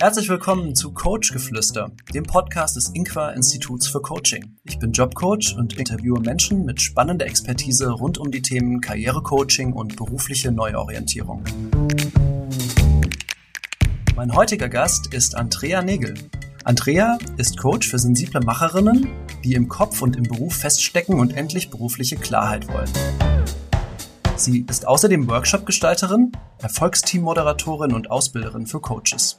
Herzlich willkommen zu Coach Geflüster, dem Podcast des Inqua Instituts für Coaching. Ich bin Jobcoach und interviewe Menschen mit spannender Expertise rund um die Themen Karrierecoaching und berufliche Neuorientierung. Mein heutiger Gast ist Andrea Negel. Andrea ist Coach für sensible Macherinnen, die im Kopf und im Beruf feststecken und endlich berufliche Klarheit wollen. Sie ist außerdem Workshop-Gestalterin, Erfolgsteam-Moderatorin und Ausbilderin für Coaches.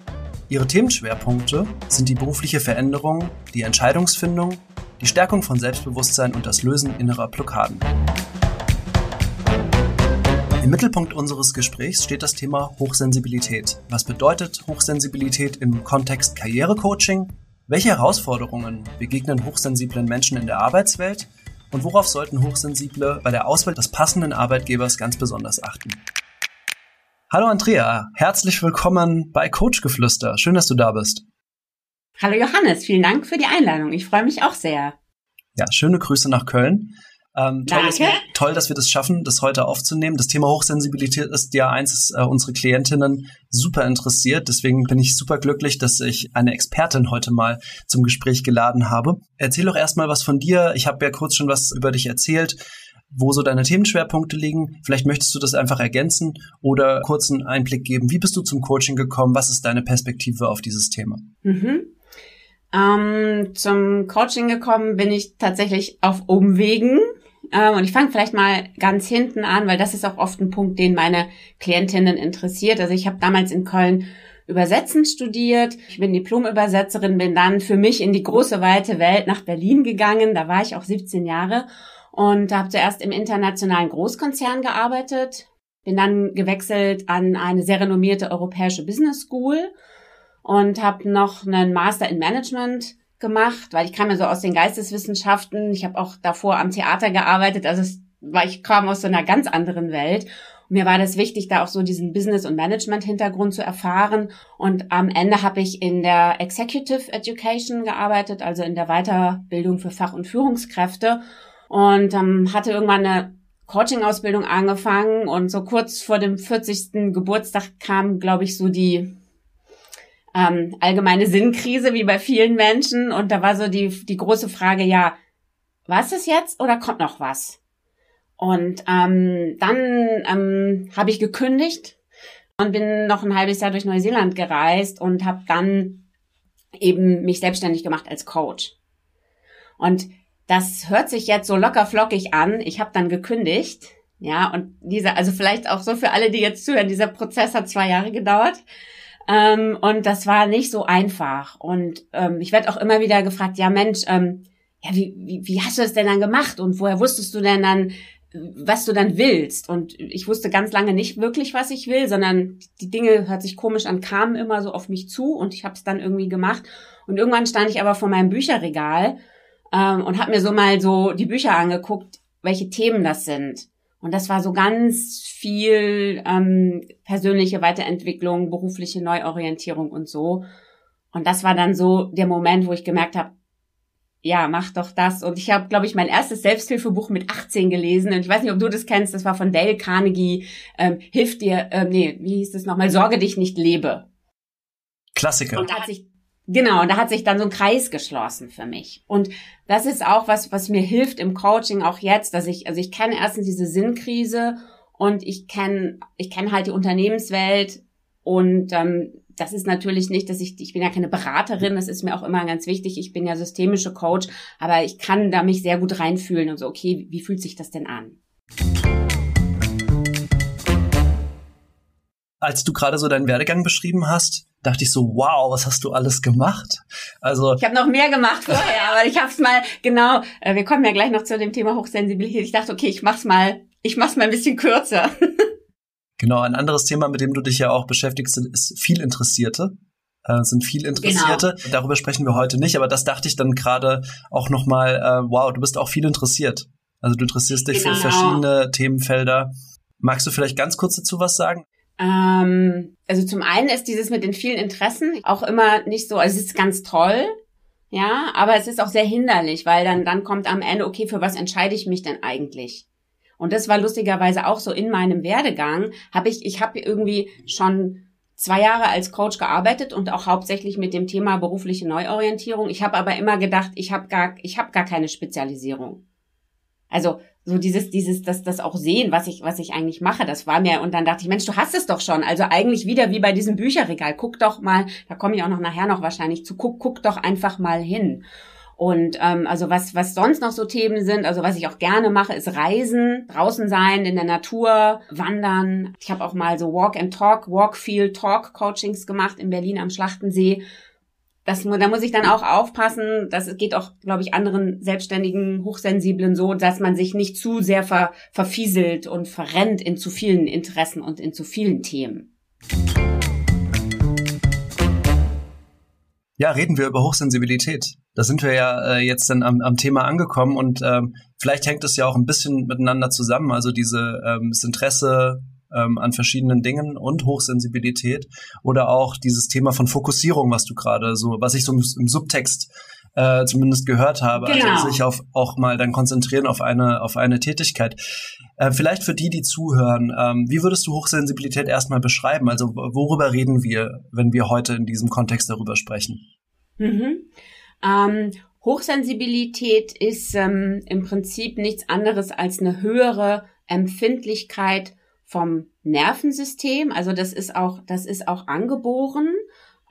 Ihre Themenschwerpunkte sind die berufliche Veränderung, die Entscheidungsfindung, die Stärkung von Selbstbewusstsein und das Lösen innerer Blockaden. Im Mittelpunkt unseres Gesprächs steht das Thema Hochsensibilität. Was bedeutet Hochsensibilität im Kontext Karrierecoaching? Welche Herausforderungen begegnen hochsensiblen Menschen in der Arbeitswelt? Und worauf sollten Hochsensible bei der Auswahl des passenden Arbeitgebers ganz besonders achten? Hallo Andrea, herzlich willkommen bei Coachgeflüster. Schön, dass du da bist. Hallo Johannes, vielen Dank für die Einladung. Ich freue mich auch sehr. Ja, schöne Grüße nach Köln. Ähm, toll, dass wir, toll, dass wir das schaffen, das heute aufzunehmen. Das Thema Hochsensibilität ist ja eins, das äh, unsere Klientinnen super interessiert. Deswegen bin ich super glücklich, dass ich eine Expertin heute mal zum Gespräch geladen habe. Erzähl doch erstmal was von dir. Ich habe ja kurz schon was über dich erzählt wo so deine Themenschwerpunkte liegen. Vielleicht möchtest du das einfach ergänzen oder kurzen Einblick geben. Wie bist du zum Coaching gekommen? Was ist deine Perspektive auf dieses Thema? Mhm. Ähm, zum Coaching gekommen bin ich tatsächlich auf Umwegen. Ähm, und ich fange vielleicht mal ganz hinten an, weil das ist auch oft ein Punkt, den meine Klientinnen interessiert. Also ich habe damals in Köln Übersetzen studiert. Ich bin Diplom-Übersetzerin, bin dann für mich in die große weite Welt nach Berlin gegangen. Da war ich auch 17 Jahre und habe zuerst im internationalen Großkonzern gearbeitet, bin dann gewechselt an eine sehr renommierte europäische Business School und habe noch einen Master in Management gemacht, weil ich kam ja so aus den Geisteswissenschaften. Ich habe auch davor am Theater gearbeitet, also es, weil ich kam aus so einer ganz anderen Welt. Und mir war das wichtig, da auch so diesen Business- und Management-Hintergrund zu erfahren. Und am Ende habe ich in der Executive Education gearbeitet, also in der Weiterbildung für Fach- und Führungskräfte. Und ähm, hatte irgendwann eine Coaching-Ausbildung angefangen und so kurz vor dem 40. Geburtstag kam, glaube ich, so die ähm, allgemeine Sinnkrise wie bei vielen Menschen. Und da war so die, die große Frage, ja, was ist jetzt oder kommt noch was? Und ähm, dann ähm, habe ich gekündigt und bin noch ein halbes Jahr durch Neuseeland gereist und habe dann eben mich selbstständig gemacht als Coach. Und das hört sich jetzt so locker flockig an. Ich habe dann gekündigt. Ja, und dieser, also vielleicht auch so für alle, die jetzt zuhören, dieser Prozess hat zwei Jahre gedauert. Ähm, und das war nicht so einfach. Und ähm, ich werde auch immer wieder gefragt, ja Mensch, ähm, ja, wie, wie, wie hast du das denn dann gemacht? Und woher wusstest du denn dann, was du dann willst? Und ich wusste ganz lange nicht wirklich, was ich will, sondern die Dinge, hört sich komisch an, kamen immer so auf mich zu und ich habe es dann irgendwie gemacht. Und irgendwann stand ich aber vor meinem Bücherregal ähm, und habe mir so mal so die Bücher angeguckt, welche Themen das sind. Und das war so ganz viel ähm, persönliche Weiterentwicklung, berufliche Neuorientierung und so. Und das war dann so der Moment, wo ich gemerkt habe, ja, mach doch das. Und ich habe, glaube ich, mein erstes Selbsthilfebuch mit 18 gelesen. Und ich weiß nicht, ob du das kennst. Das war von Dale Carnegie. Ähm, Hilf dir, ähm, nee, wie hieß das nochmal? Sorge dich nicht, lebe. Klassiker. Und da hat sich Genau, und da hat sich dann so ein Kreis geschlossen für mich. Und das ist auch was, was mir hilft im Coaching auch jetzt, dass ich, also ich kenne erstens diese Sinnkrise und ich kenne, ich kenne halt die Unternehmenswelt und ähm, das ist natürlich nicht, dass ich, ich bin ja keine Beraterin, das ist mir auch immer ganz wichtig. Ich bin ja systemische Coach, aber ich kann da mich sehr gut reinfühlen und so, okay, wie fühlt sich das denn an? Als du gerade so deinen Werdegang beschrieben hast, dachte ich so, wow, was hast du alles gemacht? Also ich habe noch mehr gemacht vorher, aber ich habe es mal genau. Äh, wir kommen ja gleich noch zu dem Thema Hochsensibilität. Ich dachte, okay, ich mach's mal, ich mach's mal ein bisschen kürzer. genau, ein anderes Thema, mit dem du dich ja auch beschäftigst, ist viel Interessierte. Äh, sind viel Interessierte. Genau. Darüber sprechen wir heute nicht, aber das dachte ich dann gerade auch nochmal, äh, wow, du bist auch viel interessiert. Also du interessierst dich genau. für verschiedene Themenfelder. Magst du vielleicht ganz kurz dazu was sagen? Ähm, also zum einen ist dieses mit den vielen Interessen auch immer nicht so, also es ist ganz toll, ja, aber es ist auch sehr hinderlich, weil dann, dann kommt am Ende, okay, für was entscheide ich mich denn eigentlich? Und das war lustigerweise auch so in meinem Werdegang, habe ich, ich habe irgendwie schon zwei Jahre als Coach gearbeitet und auch hauptsächlich mit dem Thema berufliche Neuorientierung. Ich habe aber immer gedacht, ich habe gar, ich habe gar keine Spezialisierung. Also so dieses, dieses, das, das auch sehen, was ich, was ich eigentlich mache, das war mir, und dann dachte ich, Mensch, du hast es doch schon. Also eigentlich wieder wie bei diesem Bücherregal. Guck doch mal, da komme ich auch noch nachher noch wahrscheinlich zu, guck, guck doch einfach mal hin. Und ähm, also was, was sonst noch so Themen sind, also was ich auch gerne mache, ist Reisen, draußen sein, in der Natur, wandern. Ich habe auch mal so Walk and Talk, Walk Feel Talk Coachings gemacht in Berlin am Schlachtensee. Das, da muss ich dann auch aufpassen, das geht auch, glaube ich, anderen selbstständigen, hochsensiblen so, dass man sich nicht zu sehr ver, verfieselt und verrennt in zu vielen Interessen und in zu vielen Themen. Ja, reden wir über Hochsensibilität. Da sind wir ja äh, jetzt dann am, am Thema angekommen und ähm, vielleicht hängt es ja auch ein bisschen miteinander zusammen. Also diese ähm, das Interesse ähm, an verschiedenen Dingen und Hochsensibilität oder auch dieses Thema von Fokussierung, was du gerade so, was ich so im, im Subtext äh, zumindest gehört habe, also genau. also sich auf auch mal dann konzentrieren auf eine auf eine Tätigkeit. Äh, vielleicht für die, die zuhören, ähm, wie würdest du Hochsensibilität erstmal beschreiben? Also worüber reden wir, wenn wir heute in diesem Kontext darüber sprechen? Mhm. Ähm, Hochsensibilität ist ähm, im Prinzip nichts anderes als eine höhere Empfindlichkeit vom Nervensystem. Also das ist auch, das ist auch angeboren.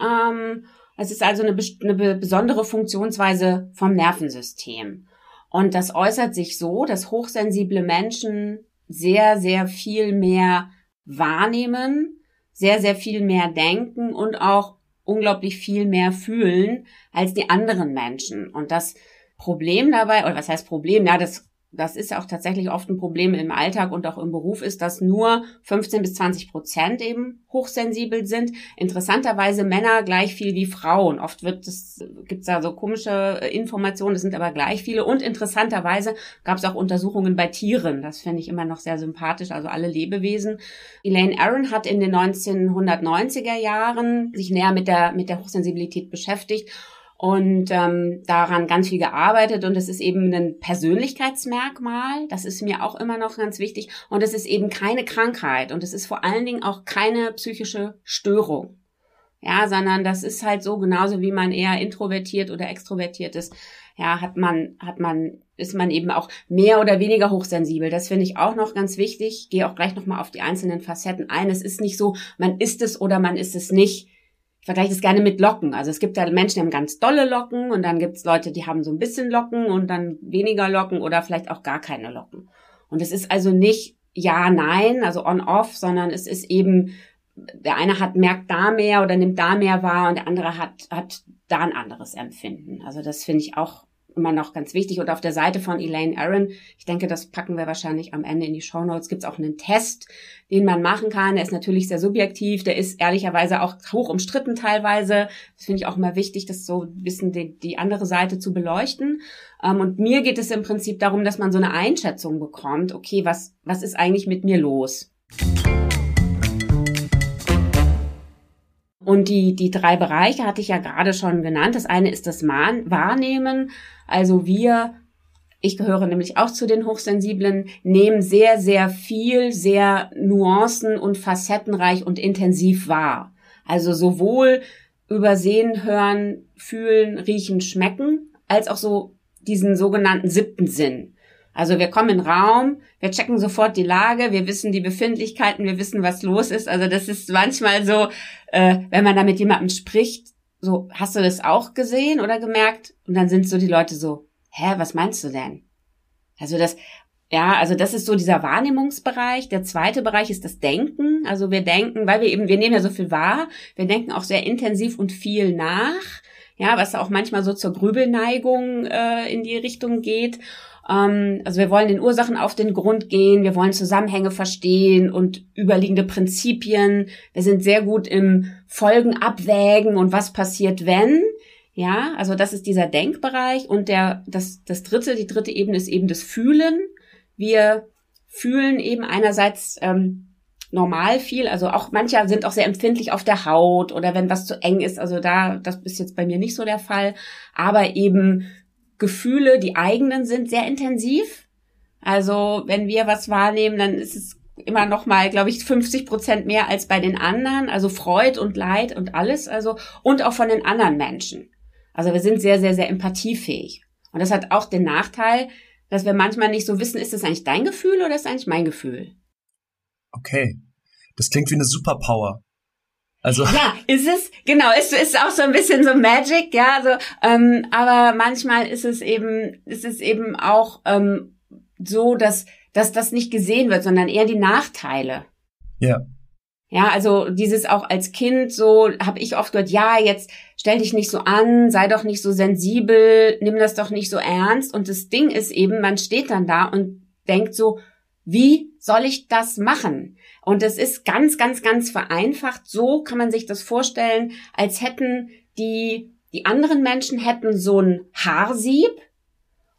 Ähm, es ist also eine, eine besondere Funktionsweise vom Nervensystem. Und das äußert sich so, dass hochsensible Menschen sehr, sehr viel mehr wahrnehmen, sehr, sehr viel mehr denken und auch unglaublich viel mehr fühlen als die anderen Menschen. Und das Problem dabei, oder was heißt Problem? Ja, das das ist ja auch tatsächlich oft ein Problem im Alltag und auch im Beruf, ist, dass nur 15 bis 20 Prozent eben hochsensibel sind. Interessanterweise Männer gleich viel wie Frauen. Oft wird es, gibt's da so komische Informationen, das sind aber gleich viele. Und interessanterweise gab es auch Untersuchungen bei Tieren. Das finde ich immer noch sehr sympathisch, also alle Lebewesen. Elaine Aron hat in den 1990er Jahren sich näher mit der, mit der Hochsensibilität beschäftigt und ähm, daran ganz viel gearbeitet und es ist eben ein Persönlichkeitsmerkmal, das ist mir auch immer noch ganz wichtig und es ist eben keine Krankheit und es ist vor allen Dingen auch keine psychische Störung. Ja, sondern das ist halt so genauso wie man eher introvertiert oder extrovertiert ist. Ja, hat man hat man ist man eben auch mehr oder weniger hochsensibel. Das finde ich auch noch ganz wichtig. Ich gehe auch gleich noch mal auf die einzelnen Facetten ein. Es ist nicht so, man ist es oder man ist es nicht ich vergleiche das gerne mit Locken. Also es gibt ja Menschen, die haben ganz dolle Locken und dann gibt es Leute, die haben so ein bisschen Locken und dann weniger Locken oder vielleicht auch gar keine Locken. Und es ist also nicht ja, nein, also on-off, sondern es ist eben, der eine hat, merkt da mehr oder nimmt da mehr wahr und der andere hat, hat da ein anderes Empfinden. Also das finde ich auch immer noch ganz wichtig. Und auf der Seite von Elaine Aaron, ich denke, das packen wir wahrscheinlich am Ende in die Show Notes, gibt es auch einen Test, den man machen kann. Der ist natürlich sehr subjektiv, der ist ehrlicherweise auch hoch umstritten teilweise. Das finde ich auch immer wichtig, das so ein bisschen die, die andere Seite zu beleuchten. Ähm, und mir geht es im Prinzip darum, dass man so eine Einschätzung bekommt, okay, was, was ist eigentlich mit mir los? Und die, die drei Bereiche hatte ich ja gerade schon genannt. Das eine ist das Wahrnehmen. Also wir, ich gehöre nämlich auch zu den Hochsensiblen, nehmen sehr, sehr viel, sehr nuancen- und facettenreich und intensiv wahr. Also sowohl übersehen, hören, fühlen, riechen, schmecken, als auch so diesen sogenannten siebten Sinn. Also wir kommen in den Raum, wir checken sofort die Lage, wir wissen die Befindlichkeiten, wir wissen, was los ist. Also das ist manchmal so, äh, wenn man da mit jemandem spricht, so, hast du das auch gesehen oder gemerkt? Und dann sind so die Leute so, hä, was meinst du denn? Also das, ja, also das ist so dieser Wahrnehmungsbereich. Der zweite Bereich ist das Denken. Also wir denken, weil wir eben, wir nehmen ja so viel wahr, wir denken auch sehr intensiv und viel nach. Ja, was auch manchmal so zur Grübelneigung äh, in die Richtung geht. Ähm, also wir wollen den Ursachen auf den Grund gehen, wir wollen Zusammenhänge verstehen und überliegende Prinzipien. Wir sind sehr gut im Folgen abwägen und was passiert, wenn. Ja, also das ist dieser Denkbereich und der, das, das dritte, die dritte Ebene ist eben das Fühlen. Wir fühlen eben einerseits ähm, normal viel, also auch manche sind auch sehr empfindlich auf der Haut oder wenn was zu eng ist, also da, das ist jetzt bei mir nicht so der Fall, aber eben Gefühle, die eigenen sind, sehr intensiv. Also wenn wir was wahrnehmen, dann ist es immer noch mal, glaube ich, 50 Prozent mehr als bei den anderen. Also Freud und Leid und alles. Also und auch von den anderen Menschen. Also wir sind sehr, sehr, sehr empathiefähig. Und das hat auch den Nachteil, dass wir manchmal nicht so wissen, ist das eigentlich dein Gefühl oder ist das eigentlich mein Gefühl? Okay. Das klingt wie eine Superpower. Also ja, ist es genau. Ist ist auch so ein bisschen so Magic, ja. So, ähm, aber manchmal ist es eben, ist es eben auch ähm, so, dass dass das nicht gesehen wird, sondern eher die Nachteile. Ja. Ja, also dieses auch als Kind so habe ich oft gehört, ja, jetzt stell dich nicht so an, sei doch nicht so sensibel, nimm das doch nicht so ernst. Und das Ding ist eben, man steht dann da und denkt so, wie soll ich das machen? Und es ist ganz, ganz, ganz vereinfacht. So kann man sich das vorstellen, als hätten die, die anderen Menschen hätten so ein Haarsieb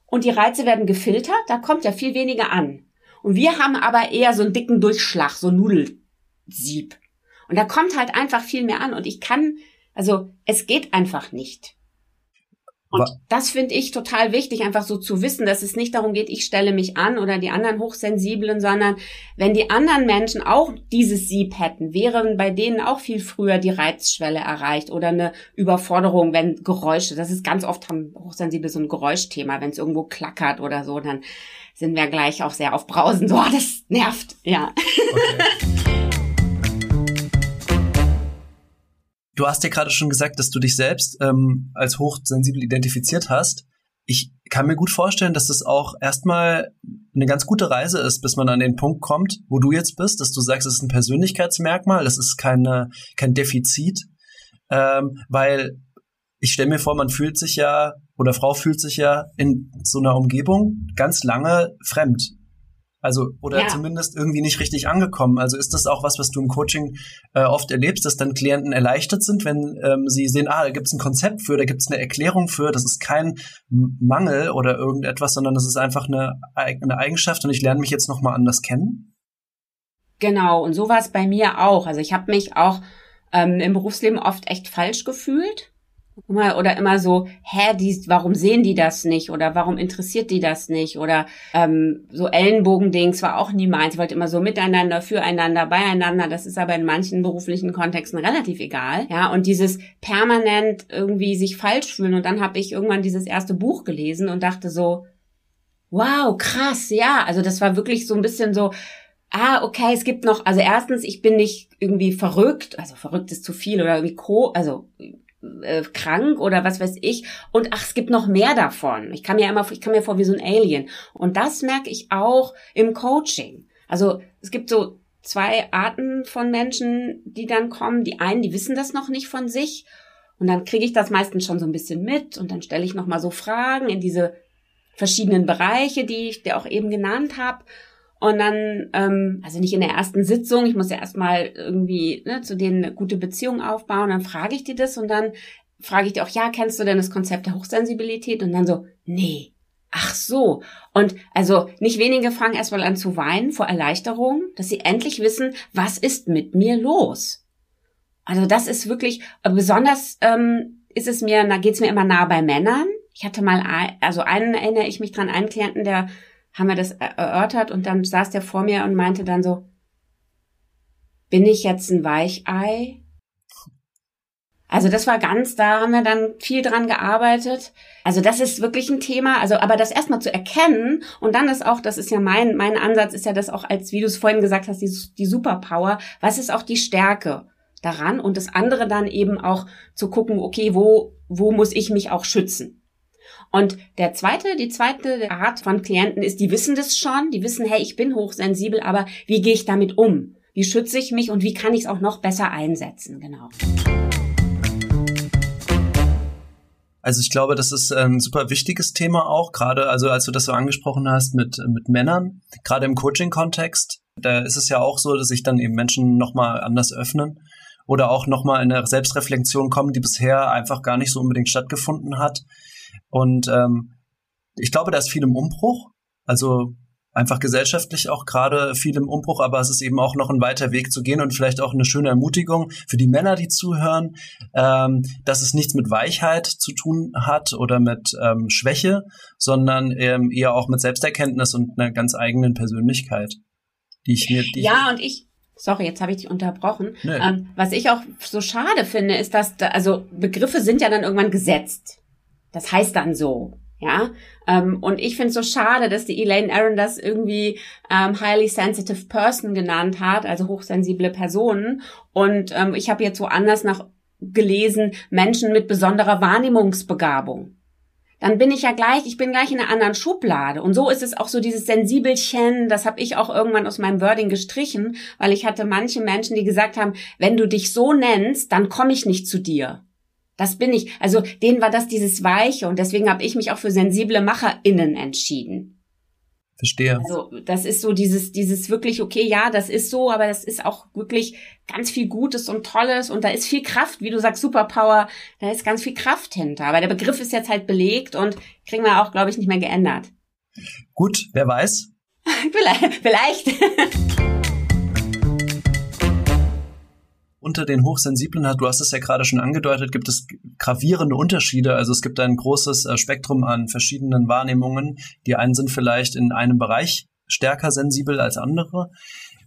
und die Reize werden gefiltert, da kommt ja viel weniger an. Und wir haben aber eher so einen dicken Durchschlag, so Nudelsieb. Und da kommt halt einfach viel mehr an. Und ich kann, also es geht einfach nicht. Und das finde ich total wichtig, einfach so zu wissen, dass es nicht darum geht, ich stelle mich an oder die anderen Hochsensiblen, sondern wenn die anderen Menschen auch dieses Sieb hätten, wären bei denen auch viel früher die Reizschwelle erreicht oder eine Überforderung, wenn Geräusche, das ist ganz oft haben Hochsensible so ein Geräuschthema, wenn es irgendwo klackert oder so, dann sind wir gleich auch sehr auf Brausen, so, das nervt, ja. Okay. Du hast ja gerade schon gesagt, dass du dich selbst ähm, als hochsensibel identifiziert hast. Ich kann mir gut vorstellen, dass das auch erstmal eine ganz gute Reise ist, bis man an den Punkt kommt, wo du jetzt bist, dass du sagst, es ist ein Persönlichkeitsmerkmal, das ist keine, kein Defizit, ähm, weil ich stelle mir vor, man fühlt sich ja oder Frau fühlt sich ja in so einer Umgebung ganz lange fremd. Also, oder ja. zumindest irgendwie nicht richtig angekommen. Also ist das auch was, was du im Coaching äh, oft erlebst, dass dann Klienten erleichtert sind, wenn ähm, sie sehen, ah, da gibt es ein Konzept für, da gibt es eine Erklärung für, das ist kein Mangel oder irgendetwas, sondern das ist einfach eine, eine Eigenschaft und ich lerne mich jetzt nochmal anders kennen? Genau, und so war es bei mir auch. Also ich habe mich auch ähm, im Berufsleben oft echt falsch gefühlt oder immer so, hä, die, warum sehen die das nicht? Oder warum interessiert die das nicht? Oder ähm, so Ellenbogendings war auch nie meins. Ich wollte immer so miteinander, füreinander, beieinander. Das ist aber in manchen beruflichen Kontexten relativ egal. Ja, und dieses permanent irgendwie sich falsch fühlen. Und dann habe ich irgendwann dieses erste Buch gelesen und dachte so, wow, krass, ja. Also das war wirklich so ein bisschen so, ah, okay, es gibt noch, also erstens, ich bin nicht irgendwie verrückt, also verrückt ist zu viel oder irgendwie co, also äh, krank oder was weiß ich. Und ach, es gibt noch mehr davon. Ich kann mir immer, ich kann mir vor wie so ein Alien. Und das merke ich auch im Coaching. Also es gibt so zwei Arten von Menschen, die dann kommen. Die einen, die wissen das noch nicht von sich. Und dann kriege ich das meistens schon so ein bisschen mit und dann stelle ich nochmal so Fragen in diese verschiedenen Bereiche, die ich dir auch eben genannt habe. Und dann, ähm, also nicht in der ersten Sitzung, ich muss ja erstmal irgendwie ne, zu denen eine gute Beziehung aufbauen, dann frage ich dir das und dann frage ich dir auch, ja, kennst du denn das Konzept der Hochsensibilität? Und dann so, nee, ach so. Und also nicht wenige fangen erstmal an zu weinen vor Erleichterung, dass sie endlich wissen, was ist mit mir los? Also das ist wirklich, besonders ähm, ist es mir, da geht's mir immer nah bei Männern. Ich hatte mal, also einen erinnere ich mich dran, einen Klienten, der haben wir das erörtert und dann saß der vor mir und meinte dann so, bin ich jetzt ein Weichei? Also das war ganz, da haben wir dann viel dran gearbeitet. Also das ist wirklich ein Thema. Also aber das erstmal zu erkennen und dann ist auch, das ist ja mein mein Ansatz, ist ja das auch als, wie du es vorhin gesagt hast, die, die Superpower. Was ist auch die Stärke daran und das andere dann eben auch zu gucken, okay, wo wo muss ich mich auch schützen? Und der zweite, die zweite Art von Klienten ist, die wissen das schon, die wissen, hey, ich bin hochsensibel, aber wie gehe ich damit um? Wie schütze ich mich und wie kann ich es auch noch besser einsetzen? Genau. Also ich glaube, das ist ein super wichtiges Thema auch, gerade also als du das so angesprochen hast mit, mit Männern, gerade im Coaching-Kontext, da ist es ja auch so, dass sich dann eben Menschen nochmal anders öffnen oder auch nochmal in eine Selbstreflexion kommen, die bisher einfach gar nicht so unbedingt stattgefunden hat. Und ähm, ich glaube, da ist viel im Umbruch. Also einfach gesellschaftlich auch gerade viel im Umbruch, aber es ist eben auch noch ein weiter Weg zu gehen und vielleicht auch eine schöne Ermutigung für die Männer, die zuhören, ähm, dass es nichts mit Weichheit zu tun hat oder mit ähm, Schwäche, sondern ähm, eher auch mit Selbsterkenntnis und einer ganz eigenen Persönlichkeit. die ich mir. Die ja, und ich, sorry, jetzt habe ich dich unterbrochen. Nee. Ähm, was ich auch so schade finde, ist, dass, da, also Begriffe sind ja dann irgendwann gesetzt. Das heißt dann so. Ja, ähm, und ich finde es so schade, dass die Elaine Aaron das irgendwie ähm, highly sensitive person genannt hat, also hochsensible Personen. Und ähm, ich habe jetzt woanders nach gelesen, Menschen mit besonderer Wahrnehmungsbegabung. Dann bin ich ja gleich, ich bin gleich in einer anderen Schublade. Und so ist es auch so dieses Sensibelchen, das habe ich auch irgendwann aus meinem Wording gestrichen, weil ich hatte manche Menschen, die gesagt haben, wenn du dich so nennst, dann komme ich nicht zu dir. Das bin ich. Also denen war das dieses Weiche und deswegen habe ich mich auch für sensible MacherInnen entschieden. Verstehe. Also das ist so dieses, dieses wirklich, okay, ja, das ist so, aber das ist auch wirklich ganz viel Gutes und Tolles und da ist viel Kraft, wie du sagst, Superpower, da ist ganz viel Kraft hinter. Aber der Begriff ist jetzt halt belegt und kriegen wir auch, glaube ich, nicht mehr geändert. Gut, wer weiß? vielleicht. vielleicht. unter den Hochsensiblen hat, du hast es ja gerade schon angedeutet, gibt es gravierende Unterschiede. Also es gibt ein großes äh, Spektrum an verschiedenen Wahrnehmungen. Die einen sind vielleicht in einem Bereich stärker sensibel als andere.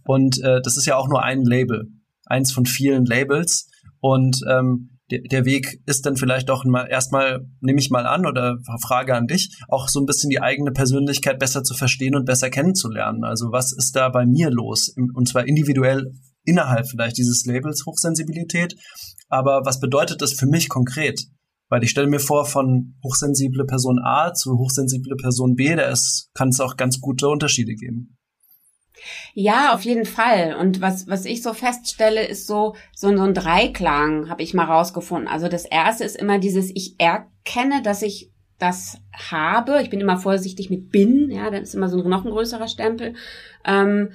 Und äh, das ist ja auch nur ein Label, eins von vielen Labels. Und ähm, der, Weg ist dann vielleicht auch mal erstmal, nehme ich mal an oder Frage an dich, auch so ein bisschen die eigene Persönlichkeit besser zu verstehen und besser kennenzulernen. Also was ist da bei mir los? Und zwar individuell innerhalb vielleicht dieses Labels Hochsensibilität. Aber was bedeutet das für mich konkret? Weil ich stelle mir vor, von hochsensible Person A zu hochsensible Person B, da kann es auch ganz gute Unterschiede geben. Ja, auf jeden Fall. Und was, was ich so feststelle, ist so, so, so ein Dreiklang, habe ich mal rausgefunden. Also das erste ist immer dieses, ich erkenne, dass ich das habe. Ich bin immer vorsichtig mit bin, ja, dann ist immer so ein noch ein größerer Stempel. Ähm,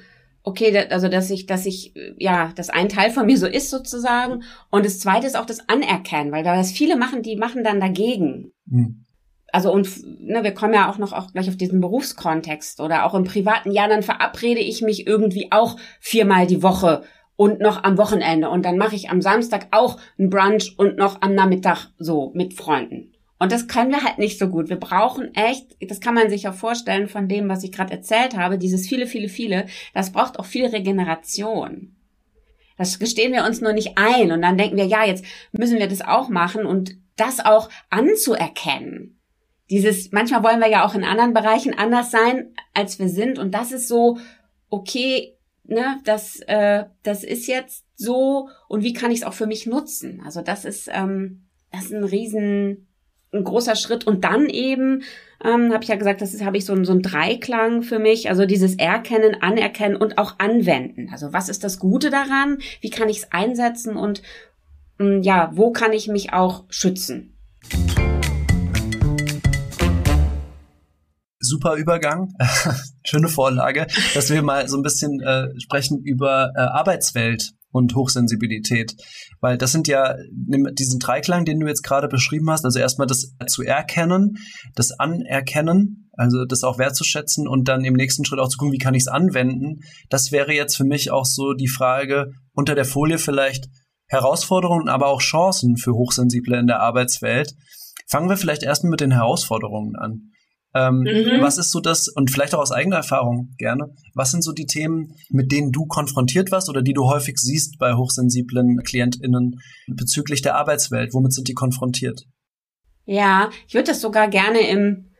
okay, also dass ich, dass ich, ja, dass ein Teil von mir so ist sozusagen. Und das zweite ist auch das Anerkennen, weil da das viele machen, die machen dann dagegen. Mhm. Also und ne, wir kommen ja auch noch auch gleich auf diesen Berufskontext oder auch im privaten, ja, dann verabrede ich mich irgendwie auch viermal die Woche und noch am Wochenende und dann mache ich am Samstag auch ein Brunch und noch am Nachmittag so mit Freunden. Und das können wir halt nicht so gut. Wir brauchen echt, das kann man sich ja vorstellen von dem, was ich gerade erzählt habe, dieses viele, viele, viele, das braucht auch viel Regeneration. Das gestehen wir uns nur nicht ein und dann denken wir, ja, jetzt müssen wir das auch machen und das auch anzuerkennen. Dieses, manchmal wollen wir ja auch in anderen Bereichen anders sein, als wir sind und das ist so, okay, ne, das, äh, das ist jetzt so und wie kann ich es auch für mich nutzen? Also das ist, ähm, das ist ein riesen, ein großer Schritt. Und dann eben, ähm, habe ich ja gesagt, das ist, habe ich so, so ein Dreiklang für mich. Also dieses Erkennen, Anerkennen und auch Anwenden. Also was ist das Gute daran? Wie kann ich es einsetzen? Und ähm, ja, wo kann ich mich auch schützen? Super Übergang, schöne Vorlage, dass wir mal so ein bisschen äh, sprechen über äh, Arbeitswelt und Hochsensibilität. Weil das sind ja diesen Dreiklang, den du jetzt gerade beschrieben hast, also erstmal das zu erkennen, das Anerkennen, also das auch wertzuschätzen und dann im nächsten Schritt auch zu gucken, wie kann ich es anwenden. Das wäre jetzt für mich auch so die Frage unter der Folie vielleicht Herausforderungen, aber auch Chancen für Hochsensible in der Arbeitswelt. Fangen wir vielleicht erstmal mit den Herausforderungen an. Ähm, mhm. Was ist so das, und vielleicht auch aus eigener Erfahrung gerne, was sind so die Themen, mit denen du konfrontiert warst oder die du häufig siehst bei hochsensiblen KlientInnen bezüglich der Arbeitswelt? Womit sind die konfrontiert? Ja, ich würde das sogar gerne im,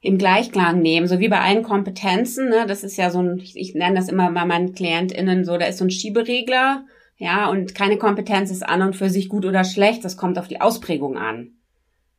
im Gleichklang nehmen, so wie bei allen Kompetenzen. Ne? Das ist ja so ein, ich, ich nenne das immer bei meinen KlientInnen so, da ist so ein Schieberegler, ja, und keine Kompetenz ist an und für sich gut oder schlecht, das kommt auf die Ausprägung an.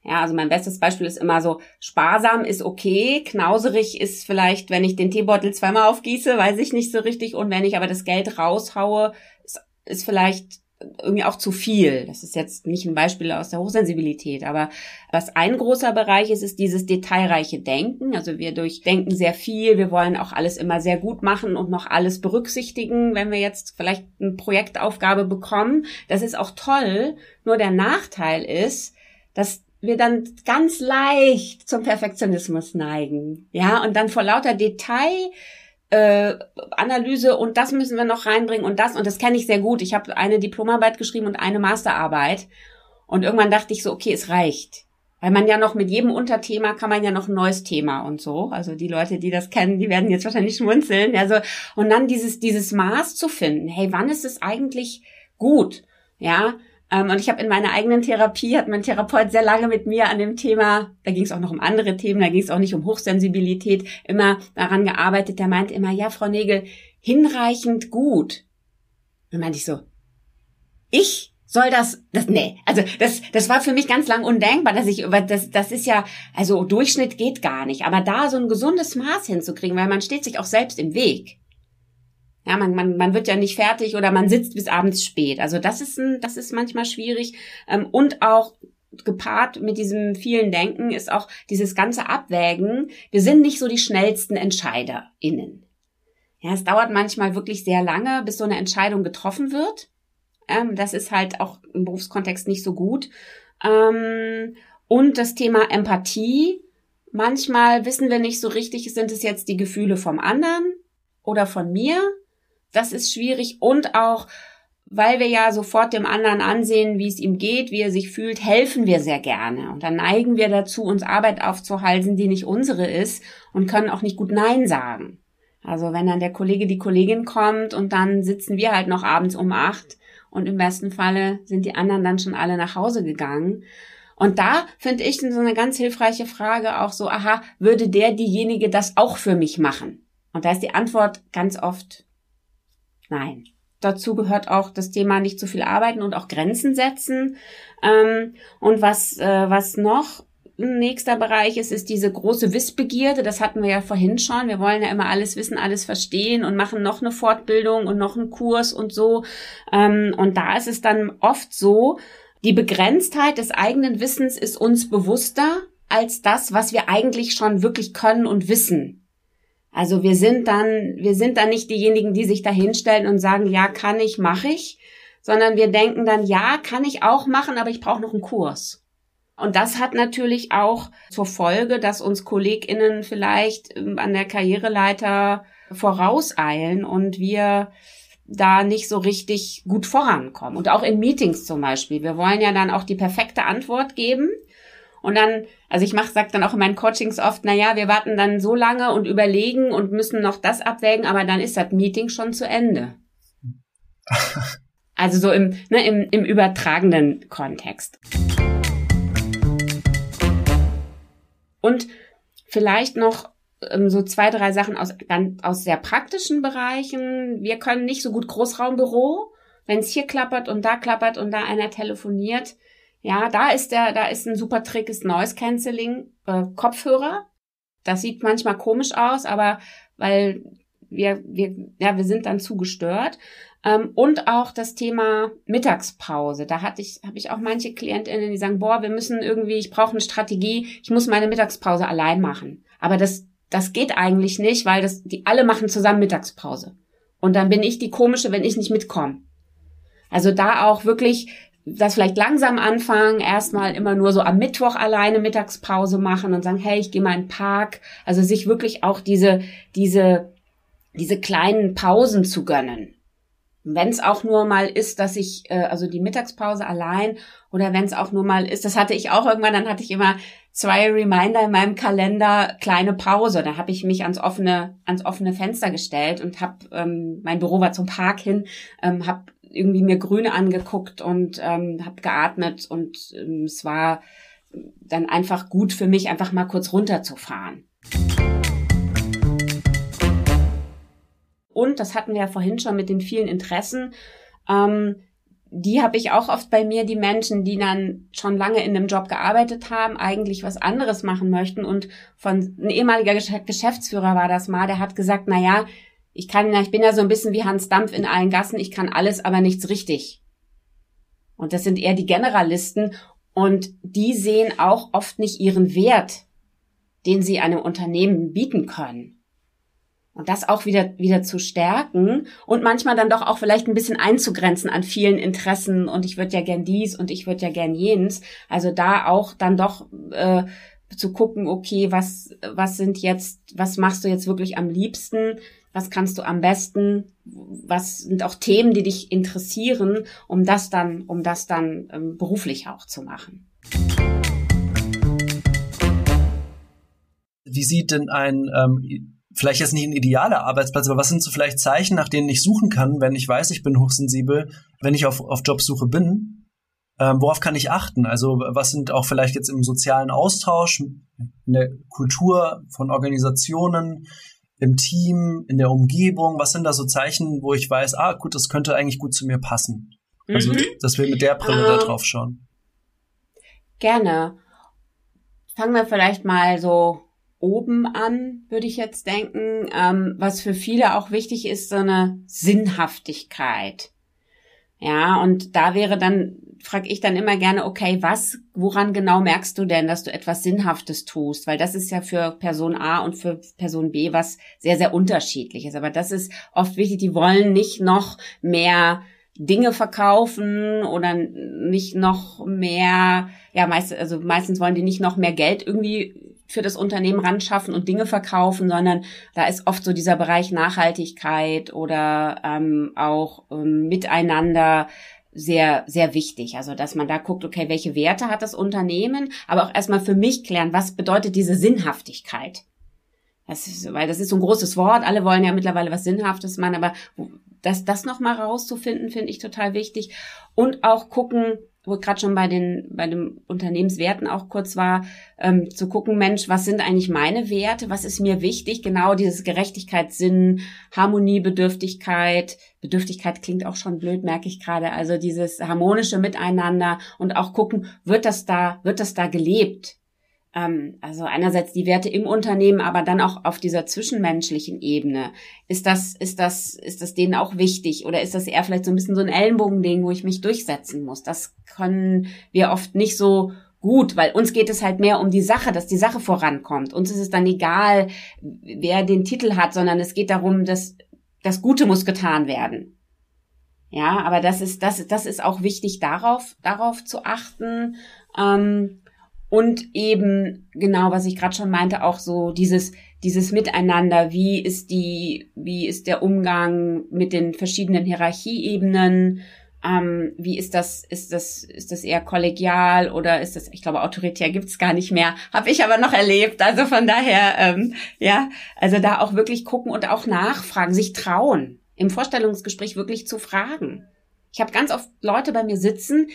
Ja, also mein bestes Beispiel ist immer so, sparsam ist okay, knauserig ist vielleicht, wenn ich den Teebeutel zweimal aufgieße, weiß ich nicht so richtig. Und wenn ich aber das Geld raushaue, ist, ist vielleicht irgendwie auch zu viel. Das ist jetzt nicht ein Beispiel aus der Hochsensibilität, aber was ein großer Bereich ist, ist dieses detailreiche Denken. Also wir durchdenken sehr viel, wir wollen auch alles immer sehr gut machen und noch alles berücksichtigen, wenn wir jetzt vielleicht eine Projektaufgabe bekommen. Das ist auch toll, nur der Nachteil ist, dass wir dann ganz leicht zum Perfektionismus neigen. Ja, und dann vor lauter Detail äh, Analyse und das müssen wir noch reinbringen und das und das kenne ich sehr gut. Ich habe eine Diplomarbeit geschrieben und eine Masterarbeit und irgendwann dachte ich so, okay, es reicht. Weil man ja noch mit jedem Unterthema kann man ja noch ein neues Thema und so. Also die Leute, die das kennen, die werden jetzt wahrscheinlich schmunzeln. Also, und dann dieses, dieses Maß zu finden. Hey, wann ist es eigentlich gut? Ja, und ich habe in meiner eigenen Therapie, hat mein Therapeut sehr lange mit mir an dem Thema, da ging es auch noch um andere Themen, da ging es auch nicht um Hochsensibilität, immer daran gearbeitet. Der meinte immer, ja, Frau Nägel, hinreichend gut. Und meinte ich so, ich soll das, das, nee, also das, das war für mich ganz lang undenkbar, dass ich, das, das ist ja, also Durchschnitt geht gar nicht, aber da so ein gesundes Maß hinzukriegen, weil man steht sich auch selbst im Weg. Ja, man, man, man wird ja nicht fertig oder man sitzt bis abends spät. Also das ist ein, das ist manchmal schwierig. Ähm, und auch gepaart mit diesem vielen Denken ist auch dieses ganze Abwägen. Wir sind nicht so die schnellsten EntscheiderInnen. Ja, es dauert manchmal wirklich sehr lange, bis so eine Entscheidung getroffen wird. Ähm, das ist halt auch im Berufskontext nicht so gut. Ähm, und das Thema Empathie. Manchmal wissen wir nicht so richtig, sind es jetzt die Gefühle vom anderen oder von mir? Das ist schwierig und auch, weil wir ja sofort dem anderen ansehen, wie es ihm geht, wie er sich fühlt, helfen wir sehr gerne. Und dann neigen wir dazu, uns Arbeit aufzuhalten, die nicht unsere ist und können auch nicht gut Nein sagen. Also wenn dann der Kollege, die Kollegin kommt und dann sitzen wir halt noch abends um acht und im besten Falle sind die anderen dann schon alle nach Hause gegangen. Und da finde ich so eine ganz hilfreiche Frage auch so, aha, würde der, diejenige das auch für mich machen? Und da ist die Antwort ganz oft nein. Dazu gehört auch das Thema nicht zu viel arbeiten und auch Grenzen setzen. Ähm, und was, äh, was noch nächster Bereich ist, ist diese große Wissbegierde. Das hatten wir ja vorhin schon. Wir wollen ja immer alles wissen, alles verstehen und machen noch eine Fortbildung und noch einen Kurs und so. Ähm, und da ist es dann oft so, die Begrenztheit des eigenen Wissens ist uns bewusster als das, was wir eigentlich schon wirklich können und wissen. Also wir sind dann, wir sind dann nicht diejenigen, die sich da hinstellen und sagen, ja, kann ich, mache ich, sondern wir denken dann, ja, kann ich auch machen, aber ich brauche noch einen Kurs. Und das hat natürlich auch zur Folge, dass uns KollegInnen vielleicht ähm, an der Karriereleiter vorauseilen und wir da nicht so richtig gut vorankommen. Und auch in Meetings zum Beispiel. Wir wollen ja dann auch die perfekte Antwort geben. Und dann, also ich mache, sag dann auch in meinen Coachings oft, na ja, wir warten dann so lange und überlegen und müssen noch das abwägen, aber dann ist das Meeting schon zu Ende. also so im, ne, im, im übertragenen Kontext. Und vielleicht noch ähm, so zwei, drei Sachen aus, aus sehr praktischen Bereichen. Wir können nicht so gut Großraumbüro. Wenn es hier klappert und da klappert und da einer telefoniert, ja, da ist der, da ist ein super Trick, ist Noise Cancelling, äh, Kopfhörer. Das sieht manchmal komisch aus, aber weil wir, wir, ja, wir sind dann zu gestört. Ähm, und auch das Thema Mittagspause. Da hatte ich, habe ich auch manche KlientInnen, die sagen, boah, wir müssen irgendwie, ich brauche eine Strategie, ich muss meine Mittagspause allein machen. Aber das, das geht eigentlich nicht, weil das, die alle machen zusammen Mittagspause. Und dann bin ich die komische, wenn ich nicht mitkomme. Also da auch wirklich das vielleicht langsam anfangen, erstmal immer nur so am Mittwoch alleine Mittagspause machen und sagen, hey, ich gehe mal in den Park. Also sich wirklich auch diese, diese, diese kleinen Pausen zu gönnen. Wenn es auch nur mal ist, dass ich, äh, also die Mittagspause allein oder wenn es auch nur mal ist, das hatte ich auch irgendwann, dann hatte ich immer zwei Reminder in meinem Kalender, kleine Pause. Da habe ich mich ans offene, ans offene Fenster gestellt und habe, ähm, mein Büro war zum Park hin, ähm, habe irgendwie mir Grüne angeguckt und ähm, habe geatmet und ähm, es war dann einfach gut für mich, einfach mal kurz runterzufahren. Und das hatten wir ja vorhin schon mit den vielen Interessen. Ähm, die habe ich auch oft bei mir, die Menschen, die dann schon lange in einem Job gearbeitet haben, eigentlich was anderes machen möchten. Und von ein ehemaliger Geschäftsführer war das mal, der hat gesagt, na ja, ich kann, ich bin ja so ein bisschen wie Hans Dampf in allen Gassen, ich kann alles, aber nichts richtig. Und das sind eher die Generalisten und die sehen auch oft nicht ihren Wert, den sie einem Unternehmen bieten können. Und das auch wieder, wieder zu stärken und manchmal dann doch auch vielleicht ein bisschen einzugrenzen an vielen Interessen und ich würde ja gern dies und ich würde ja gern jenes. Also da auch dann doch äh, zu gucken, okay, was, was sind jetzt, was machst du jetzt wirklich am liebsten? Was kannst du am besten? Was sind auch Themen, die dich interessieren, um das dann, um das dann ähm, beruflich auch zu machen? wie sieht denn ein ähm, vielleicht jetzt nicht ein idealer Arbeitsplatz, aber was sind so vielleicht Zeichen, nach denen ich suchen kann, wenn ich weiß, ich bin hochsensibel, wenn ich auf, auf Jobsuche bin? Ähm, worauf kann ich achten? Also was sind auch vielleicht jetzt im sozialen Austausch, in der Kultur von Organisationen, im Team, in der Umgebung, was sind da so Zeichen, wo ich weiß, ah gut, das könnte eigentlich gut zu mir passen? Also, mhm. dass wir mit der Brille um, da ähm, drauf schauen. Gerne. Fangen wir vielleicht mal so oben an, würde ich jetzt denken. Ähm, was für viele auch wichtig ist, so eine Sinnhaftigkeit. Ja, und da wäre dann, frage ich dann immer gerne, okay, was, woran genau merkst du denn, dass du etwas Sinnhaftes tust? Weil das ist ja für Person A und für Person B was sehr, sehr unterschiedliches. Aber das ist oft wichtig, die wollen nicht noch mehr Dinge verkaufen oder nicht noch mehr, ja, meist, also meistens wollen die nicht noch mehr Geld irgendwie für das Unternehmen ran schaffen und Dinge verkaufen, sondern da ist oft so dieser Bereich Nachhaltigkeit oder ähm, auch ähm, Miteinander sehr, sehr wichtig. Also, dass man da guckt, okay, welche Werte hat das Unternehmen, aber auch erstmal für mich klären, was bedeutet diese Sinnhaftigkeit? Das ist, weil das ist so ein großes Wort. Alle wollen ja mittlerweile was Sinnhaftes machen, aber das, das nochmal rauszufinden, finde ich total wichtig. Und auch gucken, wo gerade schon bei den bei den Unternehmenswerten auch kurz war, ähm, zu gucken, Mensch, was sind eigentlich meine Werte? Was ist mir wichtig? Genau dieses Gerechtigkeitssinn, Harmoniebedürftigkeit. Bedürftigkeit klingt auch schon blöd, merke ich gerade. Also dieses harmonische Miteinander und auch gucken, wird das da wird das da gelebt? Ähm, also einerseits die Werte im Unternehmen, aber dann auch auf dieser zwischenmenschlichen Ebene. Ist das, ist das, ist das denen auch wichtig oder ist das eher vielleicht so ein bisschen so ein Ellenbogending, wo ich mich durchsetzen muss? Das können wir oft nicht so gut, weil uns geht es halt mehr um die Sache, dass die Sache vorankommt. Uns ist es dann egal, wer den Titel hat, sondern es geht darum, dass das Gute muss getan werden. Ja, aber das ist, das, das ist auch wichtig, darauf, darauf zu achten. Ähm, und eben genau, was ich gerade schon meinte, auch so dieses dieses Miteinander. Wie ist die, wie ist der Umgang mit den verschiedenen Hierarchieebenen? Ähm, wie ist das, ist das, ist das eher kollegial oder ist das, ich glaube, autoritär gibt's gar nicht mehr, habe ich aber noch erlebt. Also von daher, ähm, ja, also da auch wirklich gucken und auch nachfragen, sich trauen, im Vorstellungsgespräch wirklich zu fragen. Ich habe ganz oft Leute bei mir sitzen,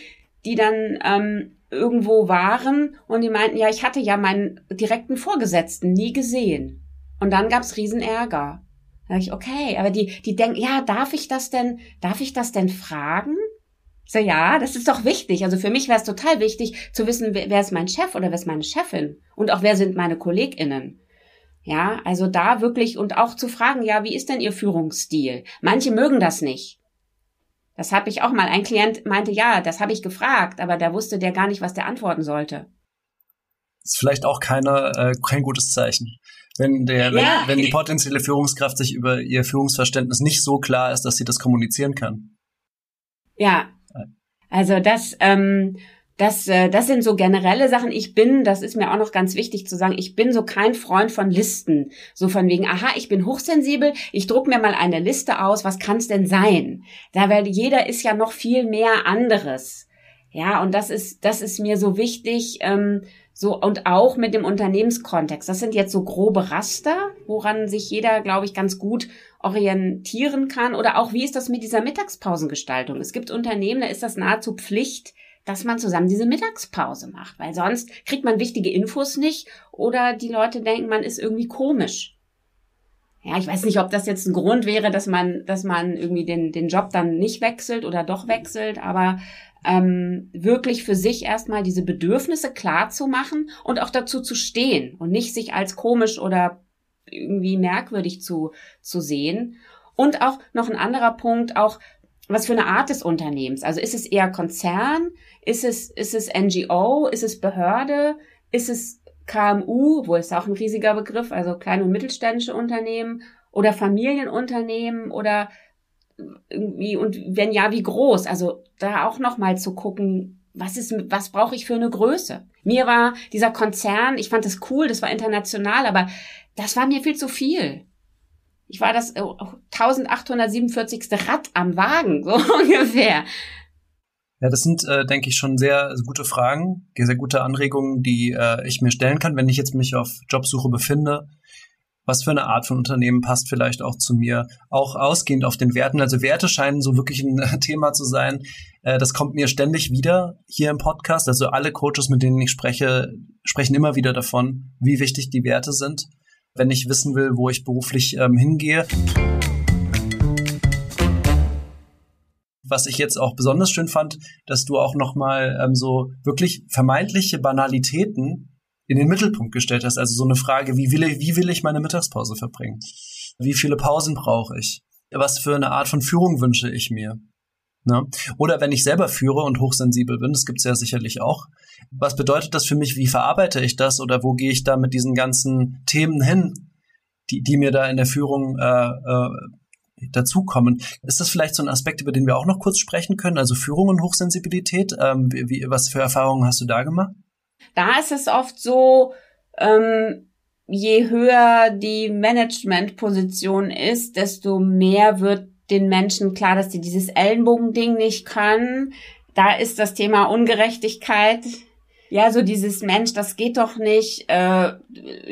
die dann ähm, irgendwo waren und die meinten, ja, ich hatte ja meinen direkten Vorgesetzten nie gesehen. Und dann gab's Riesenärger. Da dachte ich, okay, aber die, die denken, ja, darf ich das denn, darf ich das denn fragen? So, ja, das ist doch wichtig. Also für mich wäre es total wichtig zu wissen, wer ist mein Chef oder wer ist meine Chefin und auch wer sind meine KollegInnen. Ja, also da wirklich und auch zu fragen, ja, wie ist denn Ihr Führungsstil? Manche mögen das nicht. Das habe ich auch mal. Ein Klient meinte, ja, das habe ich gefragt, aber da wusste der gar nicht, was der antworten sollte. Das ist vielleicht auch keine, äh, kein gutes Zeichen. Wenn, der, wenn, ja. wenn die potenzielle Führungskraft sich über ihr Führungsverständnis nicht so klar ist, dass sie das kommunizieren kann. Ja. Also das, ähm, das, äh, das sind so generelle Sachen. Ich bin, das ist mir auch noch ganz wichtig zu sagen, ich bin so kein Freund von Listen. So von wegen, aha, ich bin hochsensibel, ich druck mir mal eine Liste aus, was kann es denn sein? Da weil jeder ist ja noch viel mehr anderes. Ja, und das ist, das ist mir so wichtig, ähm, so und auch mit dem Unternehmenskontext. Das sind jetzt so grobe Raster, woran sich jeder, glaube ich, ganz gut orientieren kann. Oder auch, wie ist das mit dieser Mittagspausengestaltung? Es gibt Unternehmen, da ist das nahezu Pflicht, dass man zusammen diese Mittagspause macht, weil sonst kriegt man wichtige Infos nicht oder die Leute denken, man ist irgendwie komisch. Ja, ich weiß nicht, ob das jetzt ein Grund wäre, dass man, dass man irgendwie den, den Job dann nicht wechselt oder doch wechselt, aber ähm, wirklich für sich erstmal diese Bedürfnisse klar zu machen und auch dazu zu stehen und nicht sich als komisch oder irgendwie merkwürdig zu, zu sehen. Und auch noch ein anderer Punkt, auch was für eine Art des Unternehmens? Also ist es eher Konzern? Ist es, ist es NGO? Ist es Behörde? Ist es KMU, wo ist auch ein riesiger Begriff, also kleine und mittelständische Unternehmen oder Familienunternehmen oder irgendwie und wenn ja, wie groß? Also da auch noch mal zu gucken, was ist, was brauche ich für eine Größe? Mir war dieser Konzern, ich fand das cool, das war international, aber das war mir viel zu viel ich war das 1847. Äh, Rad am Wagen, so ungefähr. Ja, das sind, äh, denke ich, schon sehr gute Fragen, sehr gute Anregungen, die äh, ich mir stellen kann, wenn ich jetzt mich auf Jobsuche befinde. Was für eine Art von Unternehmen passt vielleicht auch zu mir? Auch ausgehend auf den Werten. Also Werte scheinen so wirklich ein Thema zu sein. Äh, das kommt mir ständig wieder hier im Podcast. Also alle Coaches, mit denen ich spreche, sprechen immer wieder davon, wie wichtig die Werte sind, wenn ich wissen will, wo ich beruflich ähm, hingehe. was ich jetzt auch besonders schön fand, dass du auch nochmal ähm, so wirklich vermeintliche Banalitäten in den Mittelpunkt gestellt hast. Also so eine Frage, wie will ich, wie will ich meine Mittagspause verbringen? Wie viele Pausen brauche ich? Was für eine Art von Führung wünsche ich mir? Ne? Oder wenn ich selber führe und hochsensibel bin, das gibt's ja sicherlich auch. Was bedeutet das für mich? Wie verarbeite ich das? Oder wo gehe ich da mit diesen ganzen Themen hin, die, die mir da in der Führung äh, äh, dazukommen. Ist das vielleicht so ein Aspekt, über den wir auch noch kurz sprechen können? Also Führung und Hochsensibilität. Ähm, wie, was für Erfahrungen hast du da gemacht? Da ist es oft so, ähm, je höher die Managementposition ist, desto mehr wird den Menschen klar, dass sie dieses Ellenbogending nicht können. Da ist das Thema Ungerechtigkeit. Ja, so dieses Mensch, das geht doch nicht, äh,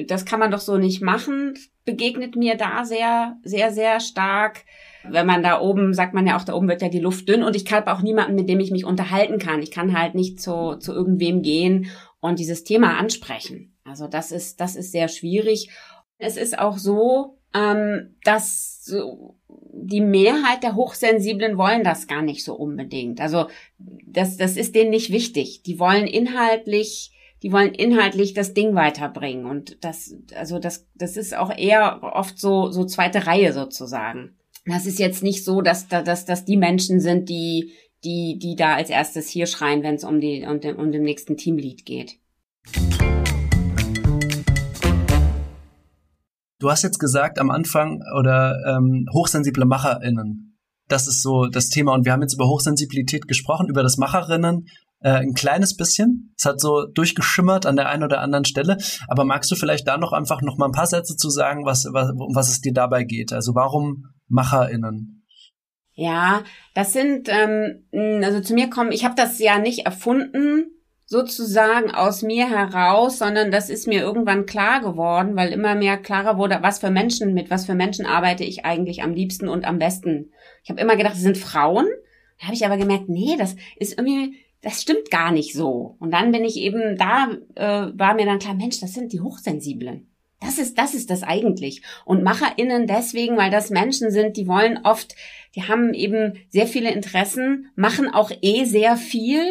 das kann man doch so nicht machen begegnet mir da sehr, sehr, sehr stark. Wenn man da oben, sagt man ja auch, da oben wird ja die Luft dünn und ich habe auch niemanden, mit dem ich mich unterhalten kann. Ich kann halt nicht zu, zu irgendwem gehen und dieses Thema ansprechen. Also das ist, das ist sehr schwierig. Es ist auch so, ähm, dass so die Mehrheit der Hochsensiblen wollen das gar nicht so unbedingt. Also das, das ist denen nicht wichtig. Die wollen inhaltlich die wollen inhaltlich das Ding weiterbringen. Und das, also das, das ist auch eher oft so, so zweite Reihe sozusagen. Das ist jetzt nicht so, dass, dass, dass die Menschen sind, die, die, die da als erstes hier schreien, wenn es um die, um den, um den nächsten Teamlead geht. Du hast jetzt gesagt am Anfang oder ähm, hochsensible MacherInnen. Das ist so das Thema. Und wir haben jetzt über Hochsensibilität gesprochen, über das Macherinnen äh, ein kleines bisschen. Es hat so durchgeschimmert an der einen oder anderen Stelle. Aber magst du vielleicht da noch einfach noch mal ein paar Sätze zu sagen, was, was, um was es dir dabei geht? Also warum MacherInnen? Ja, das sind, ähm, also zu mir kommen, ich habe das ja nicht erfunden, sozusagen aus mir heraus, sondern das ist mir irgendwann klar geworden, weil immer mehr klarer wurde, was für Menschen, mit was für Menschen arbeite ich eigentlich am liebsten und am besten. Ich habe immer gedacht, das sind Frauen. Da habe ich aber gemerkt, nee, das ist irgendwie das stimmt gar nicht so. Und dann bin ich eben, da äh, war mir dann klar, Mensch, das sind die Hochsensiblen. Das ist, das ist das eigentlich. Und MacherInnen deswegen, weil das Menschen sind, die wollen oft, die haben eben sehr viele Interessen, machen auch eh sehr viel,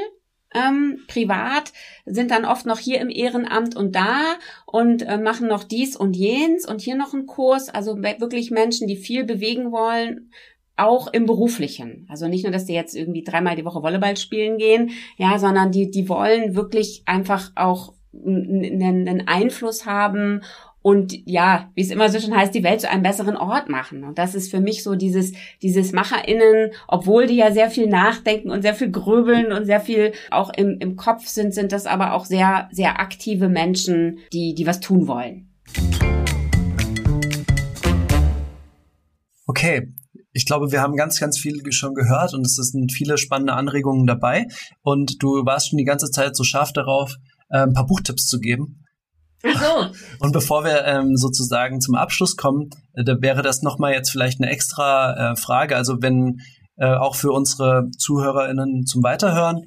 ähm, privat, sind dann oft noch hier im Ehrenamt und da und äh, machen noch dies und jens und hier noch einen Kurs. Also wirklich Menschen, die viel bewegen wollen, auch im beruflichen. Also nicht nur, dass die jetzt irgendwie dreimal die Woche Volleyball spielen gehen, ja, sondern die, die wollen wirklich einfach auch einen Einfluss haben und ja, wie es immer so schön heißt, die Welt zu einem besseren Ort machen. Und das ist für mich so dieses, dieses MacherInnen, obwohl die ja sehr viel nachdenken und sehr viel gröbeln und sehr viel auch im, im Kopf sind, sind das aber auch sehr, sehr aktive Menschen, die, die was tun wollen. Okay, ich glaube, wir haben ganz, ganz viel schon gehört und es sind viele spannende Anregungen dabei. Und du warst schon die ganze Zeit so scharf darauf, äh, ein paar Buchtipps zu geben. So. Und bevor wir ähm, sozusagen zum Abschluss kommen, äh, da wäre das nochmal jetzt vielleicht eine extra äh, Frage. Also wenn äh, auch für unsere ZuhörerInnen zum Weiterhören,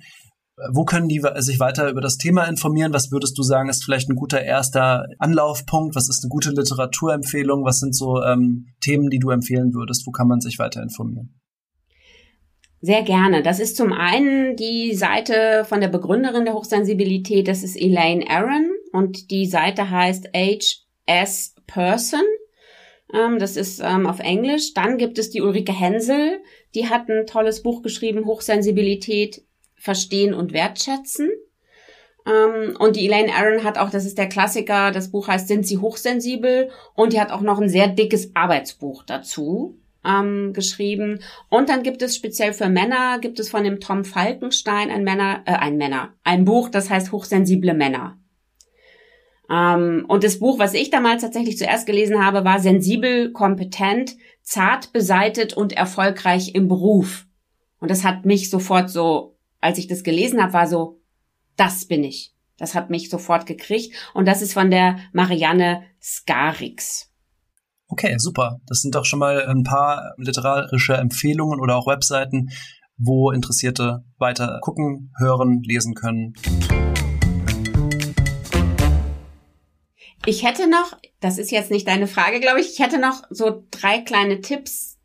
wo können die sich weiter über das Thema informieren? Was würdest du sagen, ist vielleicht ein guter erster Anlaufpunkt? Was ist eine gute Literaturempfehlung? Was sind so ähm, Themen, die du empfehlen würdest? Wo kann man sich weiter informieren? Sehr gerne. Das ist zum einen die Seite von der Begründerin der Hochsensibilität, das ist Elaine Aaron und die Seite heißt HS Person. Ähm, das ist ähm, auf Englisch. Dann gibt es die Ulrike Hensel, die hat ein tolles Buch geschrieben, Hochsensibilität verstehen und wertschätzen. Ähm, und die Elaine Aaron hat auch, das ist der Klassiker, das Buch heißt Sind Sie hochsensibel? Und die hat auch noch ein sehr dickes Arbeitsbuch dazu ähm, geschrieben. Und dann gibt es speziell für Männer, gibt es von dem Tom Falkenstein ein Männer, äh, ein Männer, ein Buch, das heißt Hochsensible Männer. Ähm, und das Buch, was ich damals tatsächlich zuerst gelesen habe, war Sensibel, kompetent, zart beseitet und erfolgreich im Beruf. Und das hat mich sofort so als ich das gelesen habe, war so, das bin ich. Das hat mich sofort gekriegt. Und das ist von der Marianne Skarix. Okay, super. Das sind doch schon mal ein paar literarische Empfehlungen oder auch Webseiten, wo Interessierte weiter gucken, hören, lesen können. Ich hätte noch, das ist jetzt nicht deine Frage, glaube ich, ich hätte noch so drei kleine Tipps,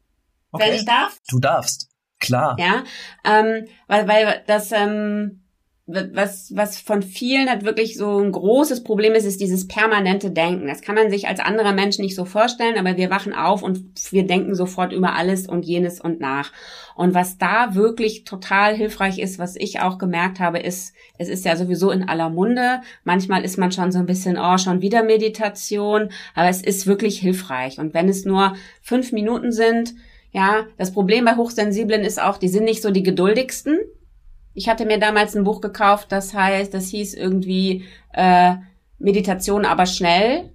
okay. wenn ich darf. Du darfst, klar. Ja, ähm, weil, weil das, ähm, was, was von vielen halt wirklich so ein großes Problem ist, ist dieses permanente Denken. Das kann man sich als anderer Mensch nicht so vorstellen, aber wir wachen auf und wir denken sofort über alles und jenes und nach. Und was da wirklich total hilfreich ist, was ich auch gemerkt habe, ist, es ist ja sowieso in aller Munde. Manchmal ist man schon so ein bisschen, oh, schon wieder Meditation, aber es ist wirklich hilfreich. Und wenn es nur fünf Minuten sind, ja, das Problem bei Hochsensiblen ist auch, die sind nicht so die geduldigsten. Ich hatte mir damals ein Buch gekauft, das heißt, das hieß irgendwie äh, Meditation aber schnell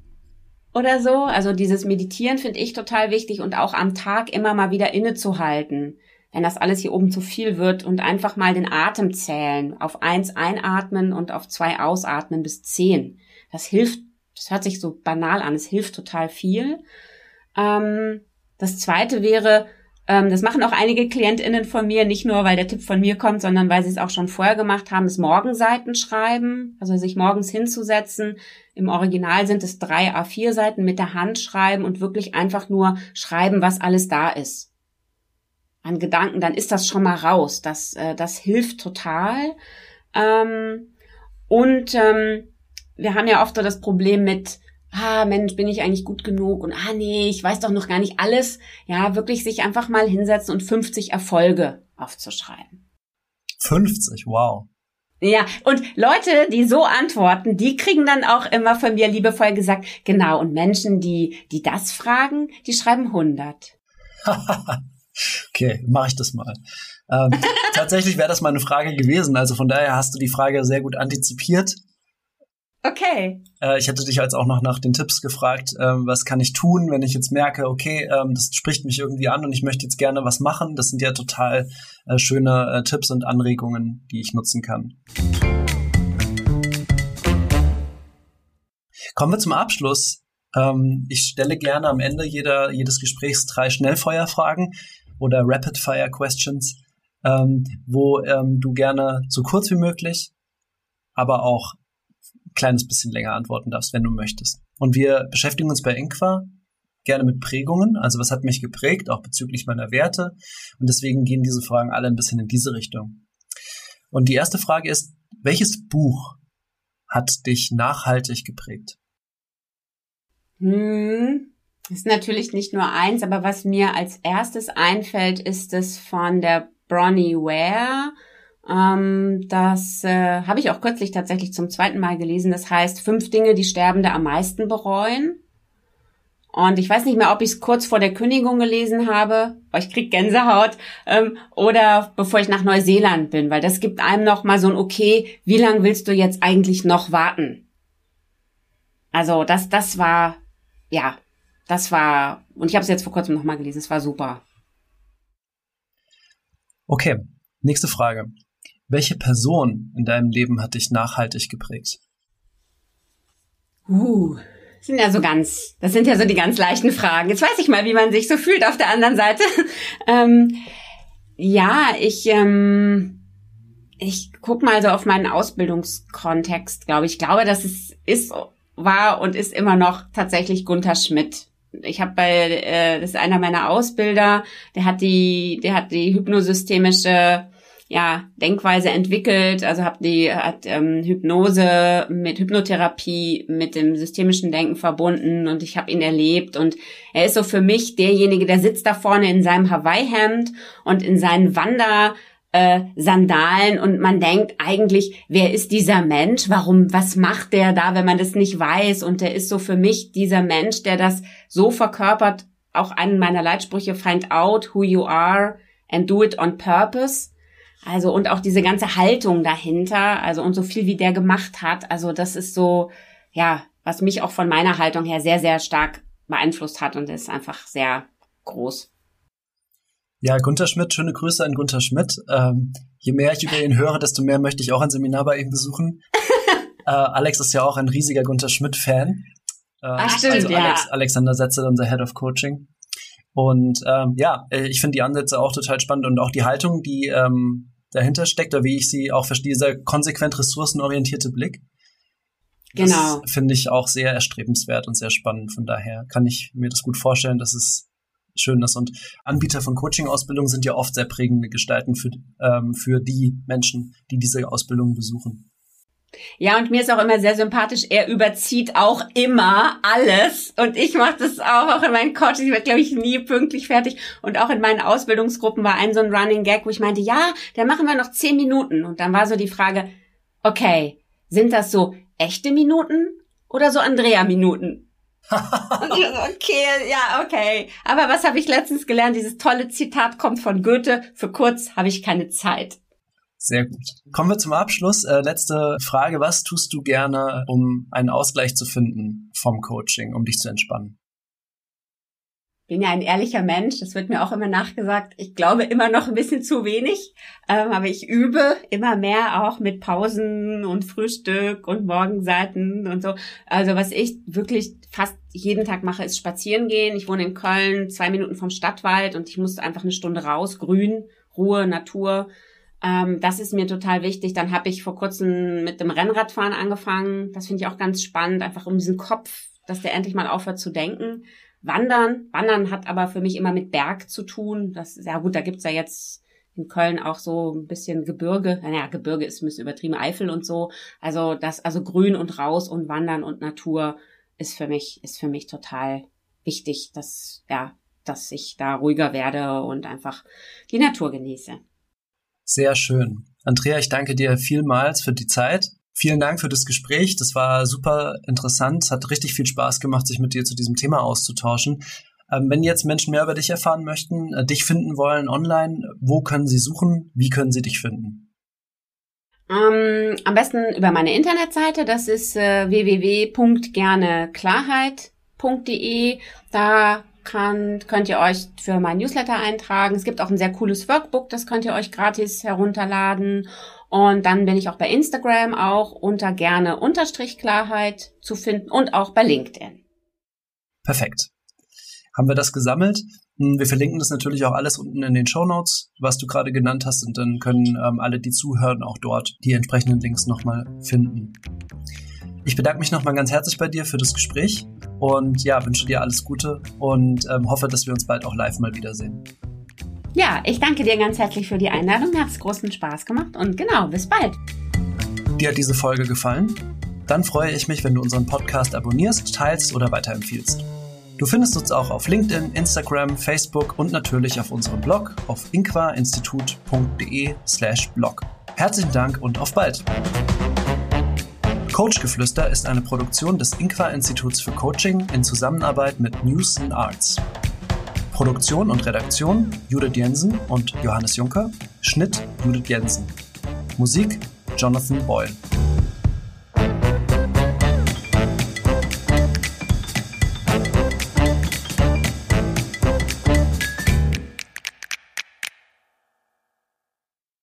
oder so. Also dieses Meditieren finde ich total wichtig und auch am Tag immer mal wieder innezuhalten, wenn das alles hier oben zu viel wird und einfach mal den Atem zählen. Auf eins einatmen und auf zwei ausatmen bis zehn. Das hilft, das hört sich so banal an, es hilft total viel. Ähm, das zweite wäre, ähm, das machen auch einige KlientInnen von mir, nicht nur, weil der Tipp von mir kommt, sondern weil sie es auch schon vorher gemacht haben, ist Morgenseiten schreiben, also sich morgens hinzusetzen. Im Original sind es drei A4 Seiten mit der Hand schreiben und wirklich einfach nur schreiben, was alles da ist. An Gedanken, dann ist das schon mal raus. Das, äh, das hilft total. Ähm, und ähm, wir haben ja oft so das Problem mit, ah Mensch, bin ich eigentlich gut genug und ah nee, ich weiß doch noch gar nicht alles. Ja, wirklich sich einfach mal hinsetzen und 50 Erfolge aufzuschreiben. 50, wow. Ja, und Leute, die so antworten, die kriegen dann auch immer von mir liebevoll gesagt, genau, und Menschen, die, die das fragen, die schreiben 100. okay, mache ich das mal. Ähm, tatsächlich wäre das meine Frage gewesen, also von daher hast du die Frage sehr gut antizipiert. Okay. Äh, ich hätte dich jetzt auch noch nach den Tipps gefragt, ähm, was kann ich tun, wenn ich jetzt merke, okay, ähm, das spricht mich irgendwie an und ich möchte jetzt gerne was machen. Das sind ja total äh, schöne äh, Tipps und Anregungen, die ich nutzen kann. Kommen wir zum Abschluss. Ähm, ich stelle gerne am Ende jeder, jedes Gesprächs drei Schnellfeuerfragen oder Rapid-Fire-Questions, ähm, wo ähm, du gerne so kurz wie möglich, aber auch kleines bisschen länger antworten darfst, wenn du möchtest. Und wir beschäftigen uns bei Inqua gerne mit Prägungen, also was hat mich geprägt, auch bezüglich meiner Werte. Und deswegen gehen diese Fragen alle ein bisschen in diese Richtung. Und die erste Frage ist, welches Buch hat dich nachhaltig geprägt? Hm, ist natürlich nicht nur eins, aber was mir als erstes einfällt, ist es von der Bronnie Ware ähm, das äh, habe ich auch kürzlich tatsächlich zum zweiten Mal gelesen. Das heißt, fünf Dinge, die Sterbende am meisten bereuen. Und ich weiß nicht mehr, ob ich es kurz vor der Kündigung gelesen habe, weil ich krieg Gänsehaut, ähm, oder bevor ich nach Neuseeland bin, weil das gibt einem noch mal so ein Okay, wie lange willst du jetzt eigentlich noch warten? Also das, das war, ja, das war, und ich habe es jetzt vor kurzem noch mal gelesen, es war super. Okay, nächste Frage. Welche Person in deinem Leben hat dich nachhaltig geprägt? Uh, sind ja so ganz, das sind ja so die ganz leichten Fragen. Jetzt weiß ich mal, wie man sich so fühlt auf der anderen Seite. ähm, ja, ich, ähm, ich guck mal so auf meinen Ausbildungskontext, glaube ich. Ich glaube, dass es ist, war und ist immer noch tatsächlich Gunther Schmidt. Ich habe bei, äh, das ist einer meiner Ausbilder, der hat die, der hat die hypnosystemische ja, Denkweise entwickelt, also hab die hat ähm, Hypnose mit Hypnotherapie mit dem systemischen Denken verbunden und ich habe ihn erlebt und er ist so für mich derjenige, der sitzt da vorne in seinem Hawaii-Hemd und in seinen Wander äh, Sandalen und man denkt eigentlich, wer ist dieser Mensch? Warum, was macht der da, wenn man das nicht weiß? Und der ist so für mich dieser Mensch, der das so verkörpert, auch einen meiner Leitsprüche, find out who you are and do it on purpose. Also und auch diese ganze Haltung dahinter, also und so viel wie der gemacht hat, also das ist so, ja, was mich auch von meiner Haltung her sehr, sehr stark beeinflusst hat und ist einfach sehr groß. Ja, Gunther Schmidt, schöne Grüße an Gunther Schmidt. Ähm, je mehr ich über ihn höre, desto mehr möchte ich auch ein Seminar bei ihm besuchen. äh, Alex ist ja auch ein riesiger Gunther Schmidt-Fan. Äh, Ach, stimmt, also Alex, ja. Alexander Setzer, unser Head of Coaching. Und ähm, ja, äh, ich finde die Ansätze auch total spannend und auch die Haltung, die ähm, dahinter steckt, oder wie ich sie auch verstehe, dieser konsequent ressourcenorientierte Blick. Genau. Finde ich auch sehr erstrebenswert und sehr spannend. Von daher kann ich mir das gut vorstellen, dass es schön ist. Und Anbieter von Coaching-Ausbildungen sind ja oft sehr prägende Gestalten für, ähm, für die Menschen, die diese Ausbildung besuchen. Ja, und mir ist auch immer sehr sympathisch, er überzieht auch immer alles. Und ich mache das auch, auch in meinen Coachings. Ich werde, glaube ich, nie pünktlich fertig. Und auch in meinen Ausbildungsgruppen war ein so ein Running Gag, wo ich meinte, ja, dann machen wir noch zehn Minuten. Und dann war so die Frage, okay, sind das so echte Minuten oder so Andrea-Minuten? und ich so, okay, ja, okay. Aber was habe ich letztens gelernt? Dieses tolle Zitat kommt von Goethe. Für kurz habe ich keine Zeit. Sehr gut. Kommen wir zum Abschluss. Äh, letzte Frage. Was tust du gerne, um einen Ausgleich zu finden vom Coaching, um dich zu entspannen? bin ja ein ehrlicher Mensch, das wird mir auch immer nachgesagt. Ich glaube immer noch ein bisschen zu wenig, ähm, aber ich übe immer mehr auch mit Pausen und Frühstück und Morgenseiten und so. Also was ich wirklich fast jeden Tag mache, ist spazieren gehen. Ich wohne in Köln, zwei Minuten vom Stadtwald und ich musste einfach eine Stunde raus, grün, Ruhe, Natur. Ähm, das ist mir total wichtig. Dann habe ich vor kurzem mit dem Rennradfahren angefangen. Das finde ich auch ganz spannend, einfach um diesen Kopf, dass der endlich mal aufhört zu denken. Wandern. Wandern hat aber für mich immer mit Berg zu tun. Das ist ja gut, da gibt's ja jetzt in Köln auch so ein bisschen Gebirge. Naja, Gebirge ist ein bisschen übertrieben, Eifel und so. Also das, also grün und raus und Wandern und Natur ist für mich, ist für mich total wichtig, dass, ja, dass ich da ruhiger werde und einfach die Natur genieße. Sehr schön. Andrea, ich danke dir vielmals für die Zeit. Vielen Dank für das Gespräch. Das war super interessant. Es hat richtig viel Spaß gemacht, sich mit dir zu diesem Thema auszutauschen. Ähm, wenn jetzt Menschen mehr über dich erfahren möchten, äh, dich finden wollen online, wo können sie suchen? Wie können sie dich finden? Ähm, am besten über meine Internetseite. Das ist äh, www.gerneklarheit.de. Da kann, könnt ihr euch für mein Newsletter eintragen. Es gibt auch ein sehr cooles Workbook, das könnt ihr euch gratis herunterladen. Und dann bin ich auch bei Instagram auch unter gerne Unterstrich Klarheit zu finden und auch bei LinkedIn. Perfekt. Haben wir das gesammelt? Hm, wir verlinken das natürlich auch alles unten in den Show Notes, was du gerade genannt hast, und dann können ähm, alle, die zuhören, auch dort die entsprechenden Links nochmal finden. Ich bedanke mich nochmal ganz herzlich bei dir für das Gespräch und ja, wünsche dir alles Gute und ähm, hoffe, dass wir uns bald auch live mal wiedersehen. Ja, ich danke dir ganz herzlich für die Einladung. Mir hat es großen Spaß gemacht und genau, bis bald. Dir hat diese Folge gefallen? Dann freue ich mich, wenn du unseren Podcast abonnierst, teilst oder weiterempfiehlst. Du findest uns auch auf LinkedIn, Instagram, Facebook und natürlich auf unserem Blog auf inquainstitut.de/blog. Herzlichen Dank und auf bald! Coachgeflüster ist eine Produktion des Inqua-Instituts für Coaching in Zusammenarbeit mit News and Arts. Produktion und Redaktion Judith Jensen und Johannes Juncker. Schnitt Judith Jensen. Musik Jonathan Boyle.